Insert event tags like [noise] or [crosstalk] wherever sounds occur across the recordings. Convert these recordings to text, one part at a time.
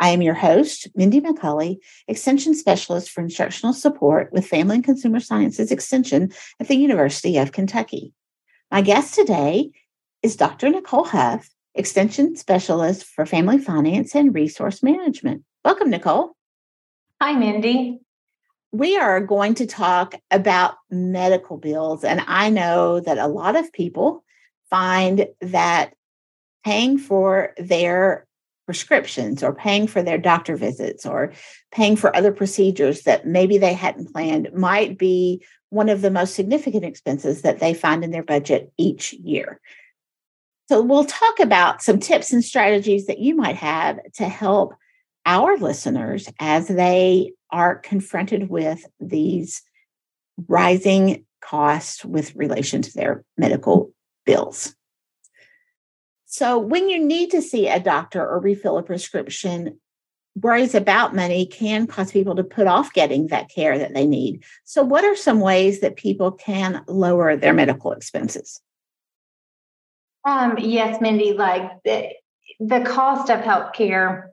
I am your host, Mindy McCulley, Extension Specialist for Instructional Support with Family and Consumer Sciences Extension at the University of Kentucky. My guest today is Dr. Nichole Huff, Extension Specialist for Family Finance and Resource Management. Welcome, Nichole. Hi, Mindy. We are going to talk about medical bills, and I know that a lot of people find that paying for their prescriptions or paying for their doctor visits or paying for other procedures that maybe they hadn't planned might be one of the most significant expenses that they find in their budget each year. So, we'll talk about some tips and strategies that you might have to help our listeners as they are confronted with these rising costs with relation to their medical bills. So, when you need to see a doctor or refill a prescription, worries about money can cause people to put off getting that care that they need. So, what are some ways that people can lower their medical expenses? Um, yes, Mindy, like the, the cost of healthcare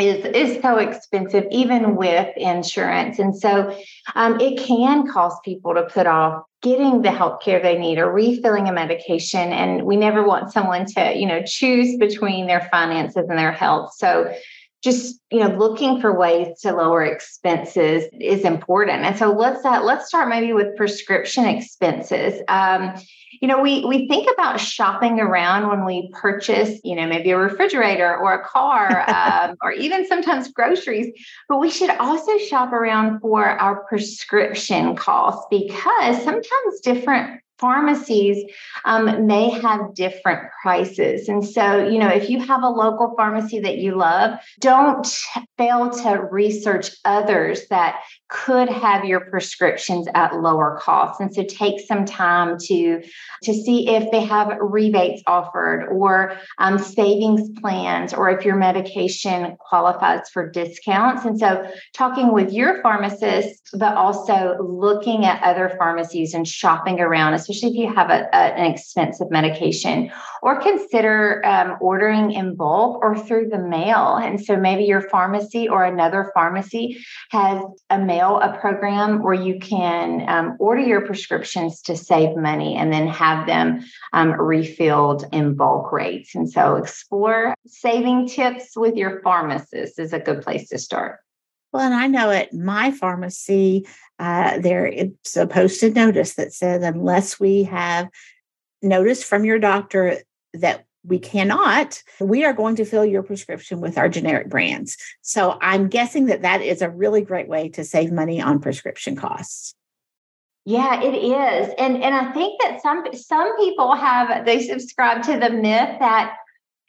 is is so expensive even with insurance. And so um, it can cause people to put off getting the help care they need or refilling a medication. And we never want someone to you know choose between their finances and their health. So just you know looking for ways to lower expenses is important. And so let's uh, let's start maybe with prescription expenses. Um, you know we we think about shopping around when we purchase you know maybe a refrigerator or a car [laughs] um, or even sometimes groceries but we should also shop around for our prescription costs because sometimes different pharmacies um, may have different prices. And so, you know, if you have a local pharmacy that you love, don't fail to research others that could have your prescriptions at lower costs and so take some time to to see if they have rebates offered or um, savings plans or if your medication qualifies for discounts. And so talking with your pharmacist but also looking at other pharmacies and shopping around especially if you have a, a, an expensive medication or consider um, ordering in bulk or through the mail and so maybe your pharmacy or another pharmacy has a mail a program where you can um, order your prescriptions to save money and then have them um, refilled in bulk rates. And so, explore saving tips with your pharmacist is a good place to start. Well, and I know at my pharmacy, uh, there it's a posted notice that says unless we have notice from your doctor that we cannot, we are going to fill your prescription with our generic brands. So I'm guessing that that is a really great way to save money on prescription costs. Yeah, it is. And and I think that some some people have they subscribe to the myth that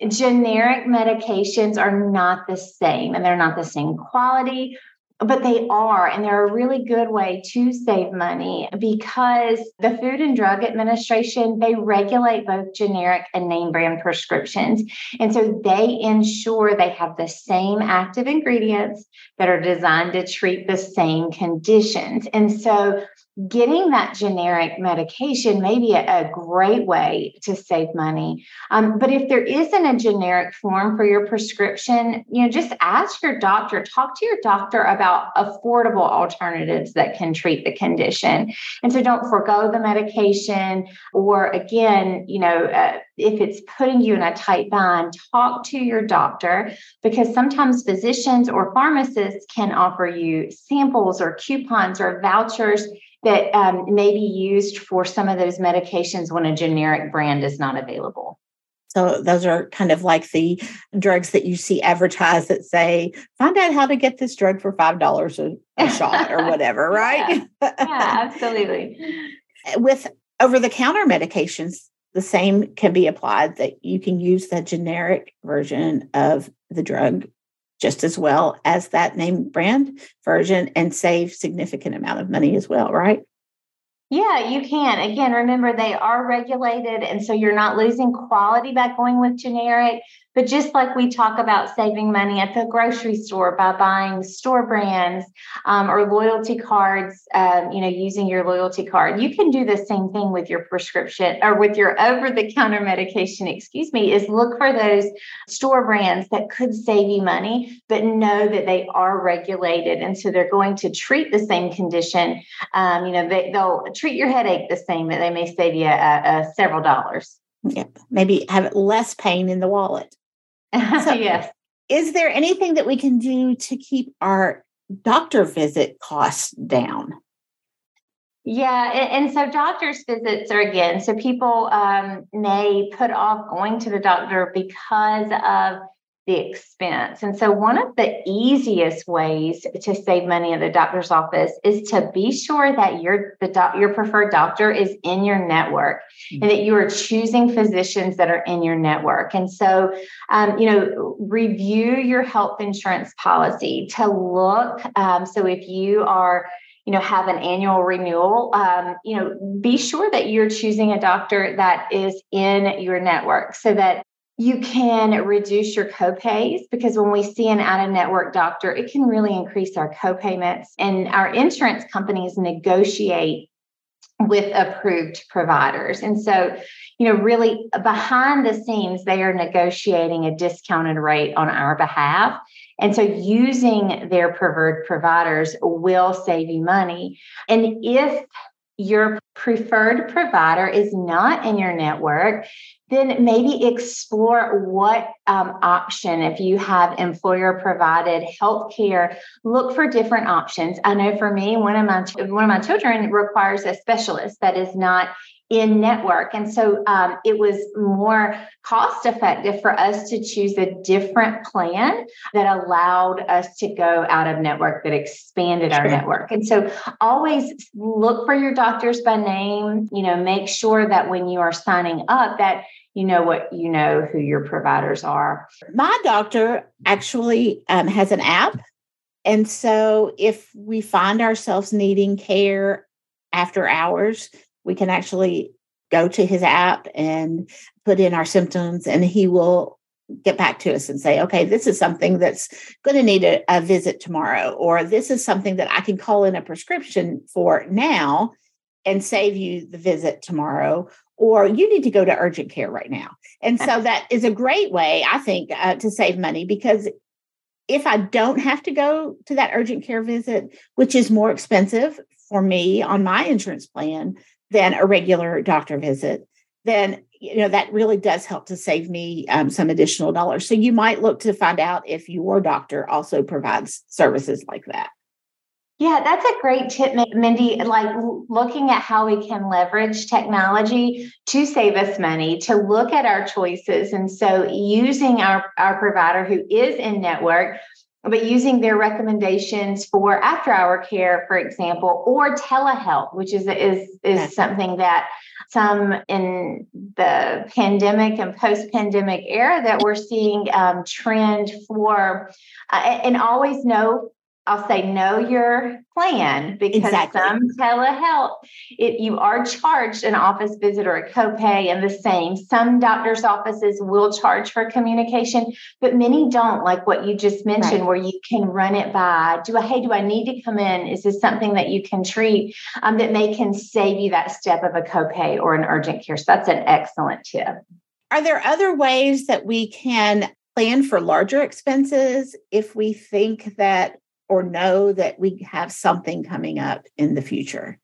generic medications are not the same and they're not the same quality but they are, and they're a really good way to save money because the Food and Drug Administration, they regulate both generic and name brand prescriptions. And so they ensure they have the same active ingredients that are designed to treat the same conditions. And so getting that generic medication may be a, a great way to save money. Um, but if there isn't a generic form for your prescription, you know, just ask your doctor, talk to your doctor about affordable alternatives that can treat the condition. And so don't forego the medication, or again, you know, uh, if it's putting you in a tight bind, talk to your doctor because sometimes physicians or pharmacists can offer you samples or coupons or vouchers that um, may be used for some of those medications when a generic brand is not available. So those are kind of like the drugs that you see advertised that say, find out how to get this drug for five dollars a [laughs] shot or whatever, right? yeah, yeah [laughs] absolutely. With over-the-counter medications, the same can be applied that you can use the generic version of the drug just as well as that name brand version and save significant amount of money as well, right? Yeah, you can. Again, remember they are regulated. And so you're not losing quality by going with generic. But just like we talk about saving money at the grocery store by buying store brands um, or loyalty cards, um, you know, using your loyalty card, you can do the same thing with your prescription or with your over the counter medication, excuse me, is look for those store brands that could save you money, but know that they are regulated. And so they're going to treat the same condition. Um, you know, they, they'll treat your headache the same, but they may save you uh, uh, several dollars. Yep. Maybe have less pain in the wallet. [laughs] So, yes. Is there anything that we can do to keep our doctor visit costs down? Yeah, and, and, so doctor's visits are again, so people um, may put off going to the doctor because of the expense. And so, one of the easiest ways to save money at the doctor's office is to be sure that your the doc, your preferred doctor is in your network mm-hmm. and that you are choosing physicians that are in your network. And so, um, you know, review your health insurance policy to look. Um, so, if you are you know have an annual renewal um, you know be sure that you're choosing a doctor that is in your network so that you can reduce your copays because when we see an out of network doctor, it can really increase our copayments. And our insurance companies negotiate with approved providers. And so, you know, really behind the scenes, they are negotiating a discounted rate on our behalf. And so using their preferred providers will save you money. And if your preferred provider is not in your network, then maybe explore what um, option, if you have employer provided healthcare, look for different options. I know for me, one of my one of my children requires a specialist that is not in network. And so um, it was more cost effective for us to choose a different plan that allowed us to go out of network, that expanded our network. And so always look for your doctors by name, you know, make sure that when you are signing up that you know what you know who your providers are. My doctor actually um, has an app. And so if we find ourselves needing care after hours, we can actually go to his app and put in our symptoms and he will get back to us and say okay this is something that's going to need a, a, visit tomorrow or this is something that i can call in a prescription for now and save you the visit tomorrow or you need to go to urgent care right now. And so [laughs] that is a great way i think uh, to save money because if i don't have to go to that urgent care visit which is more expensive for me on my insurance plan than a regular doctor visit, then you know that really does help to save me um, some additional dollars. So you might look to find out if your doctor also provides services like that. Yeah, that's a great tip, Mindy. Like looking at how we can leverage technology to save us money, to look at our choices. And so using our, our provider who is in network but using their recommendations for after hour care for example or telehealth which is is is something that some in the pandemic and post pandemic era that we're seeing um, trend for uh, and always know I'll say know your plan because exactly. some telehealth, it, you are charged an office visit or a copay and the same. Some doctors' offices will charge for communication, but many don't, like what you just mentioned, right. where you can run it by. Do I, hey, do I need to come in? Is this something that you can treat um, that may can save you that step of a copay or an urgent care? So that's an excellent tip. Are there other ways that we can plan for larger expenses if we think that or know that we have something coming up in the future?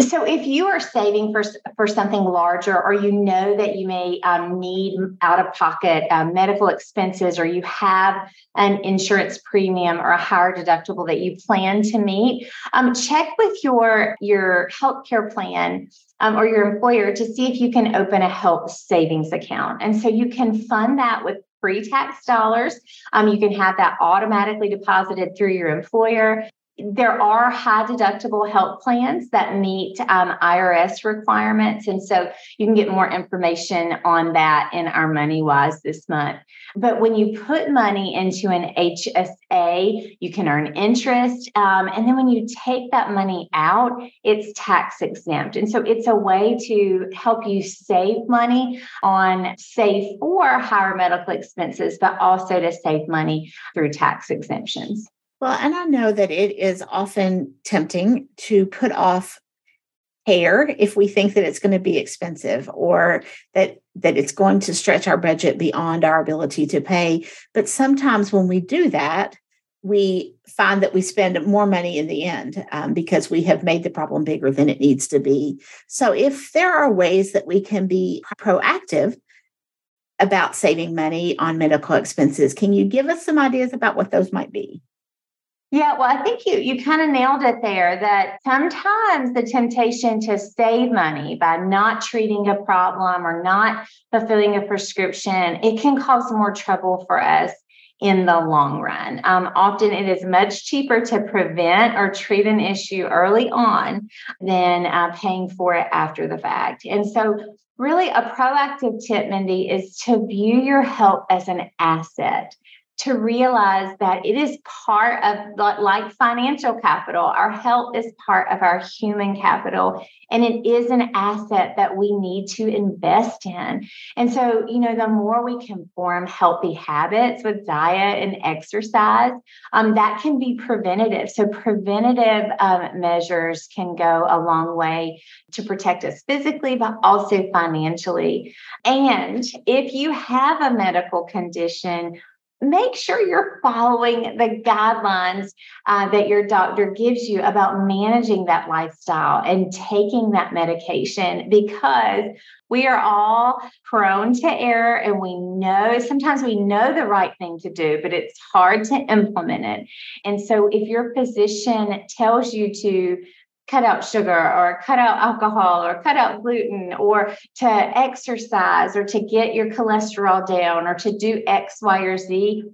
So, if you are saving for for something larger, or you know that you may um, need out of pocket um, medical expenses, or you have an insurance premium or a higher deductible that you plan to meet, um, check with your your healthcare plan um, or your employer to see if you can open a health savings account. And so you can fund that with pre tax dollars. Um, you can have that automatically deposited through your employer. There are high deductible health plans that meet um, IRS requirements. And so you can get more information on that in our Money Wise this month. But when you put money into an HSA, you can earn interest. Um, and then when you take that money out, it's tax exempt. And so it's a way to help you save money on save for higher medical expenses, but also to save money through tax exemptions. Well, and I know that it is often tempting to put off care if we think that it's going to be expensive or that that it's going to stretch our budget beyond our ability to pay. But sometimes when we do that, we find that we spend more money in the end um, because we have made the problem bigger than it needs to be. So, if there are ways that we can be proactive about saving money on medical expenses, can you give us some ideas about what those might be? Yeah, well, I think you you kind of nailed it there that sometimes the temptation to save money by not treating a problem or not fulfilling a prescription, it can cause more trouble for us in the long run. Um, often it is much cheaper to prevent or treat an issue early on than uh, paying for it after the fact. And so really a proactive tip, Mindy, is to view your health as an asset to realize that it is part of like financial capital our health is part of our human capital and it is an asset that we need to invest in. And so you know the more we can form healthy habits with diet and exercise um, that can be preventative. So preventative um, measures can go a long way to protect us physically but also financially. And if you have a medical condition make sure you're following the guidelines uh, that your doctor gives you about managing that lifestyle and taking that medication because we are all prone to error and we know sometimes we know the right thing to do but it's hard to implement it. And so if your physician tells you to cut out sugar or cut out alcohol or cut out gluten or to exercise or to get your cholesterol down or to do X, Y, or Z,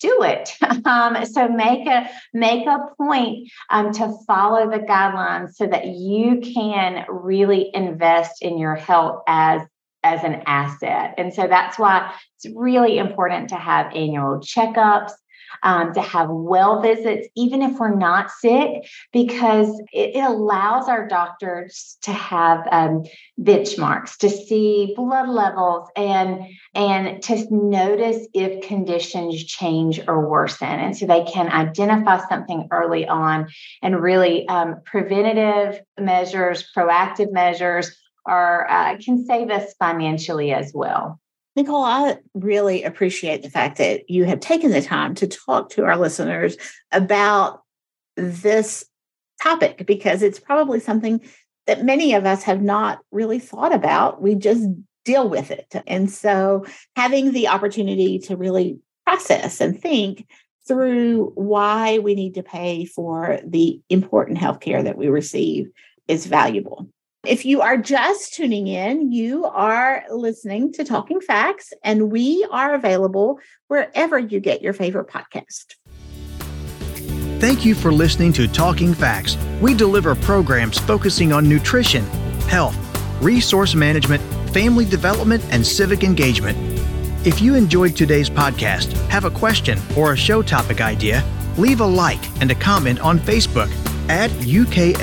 do it. [laughs] Um, so make a make a point um, to follow the guidelines so that you can really invest in your health as as an asset. And so that's why it's really important to have annual checkups um, to have well visits, even if we're not sick, because it, it allows our doctors to have um, benchmarks to see blood levels and and to notice if conditions change or worsen, and so they can identify something early on and really um, preventative measures, proactive measures are uh, can save us financially as well. Nichole, I really appreciate the fact that you have taken the time to talk to our listeners about this topic because it's probably something that many of us have not really thought about. We just deal with it. And so having the opportunity to really process and think through why we need to pay for the important health care that we receive is valuable. If you are just tuning in, you are listening to Talking FACS, and we are available wherever you get your favorite podcast. Thank you for listening to Talking FACS. We deliver programs focusing on nutrition, health, resource management, family development, and civic engagement. If you enjoyed today's podcast, have a question or a show topic idea, leave a like and a comment on Facebook at UKFCSEXT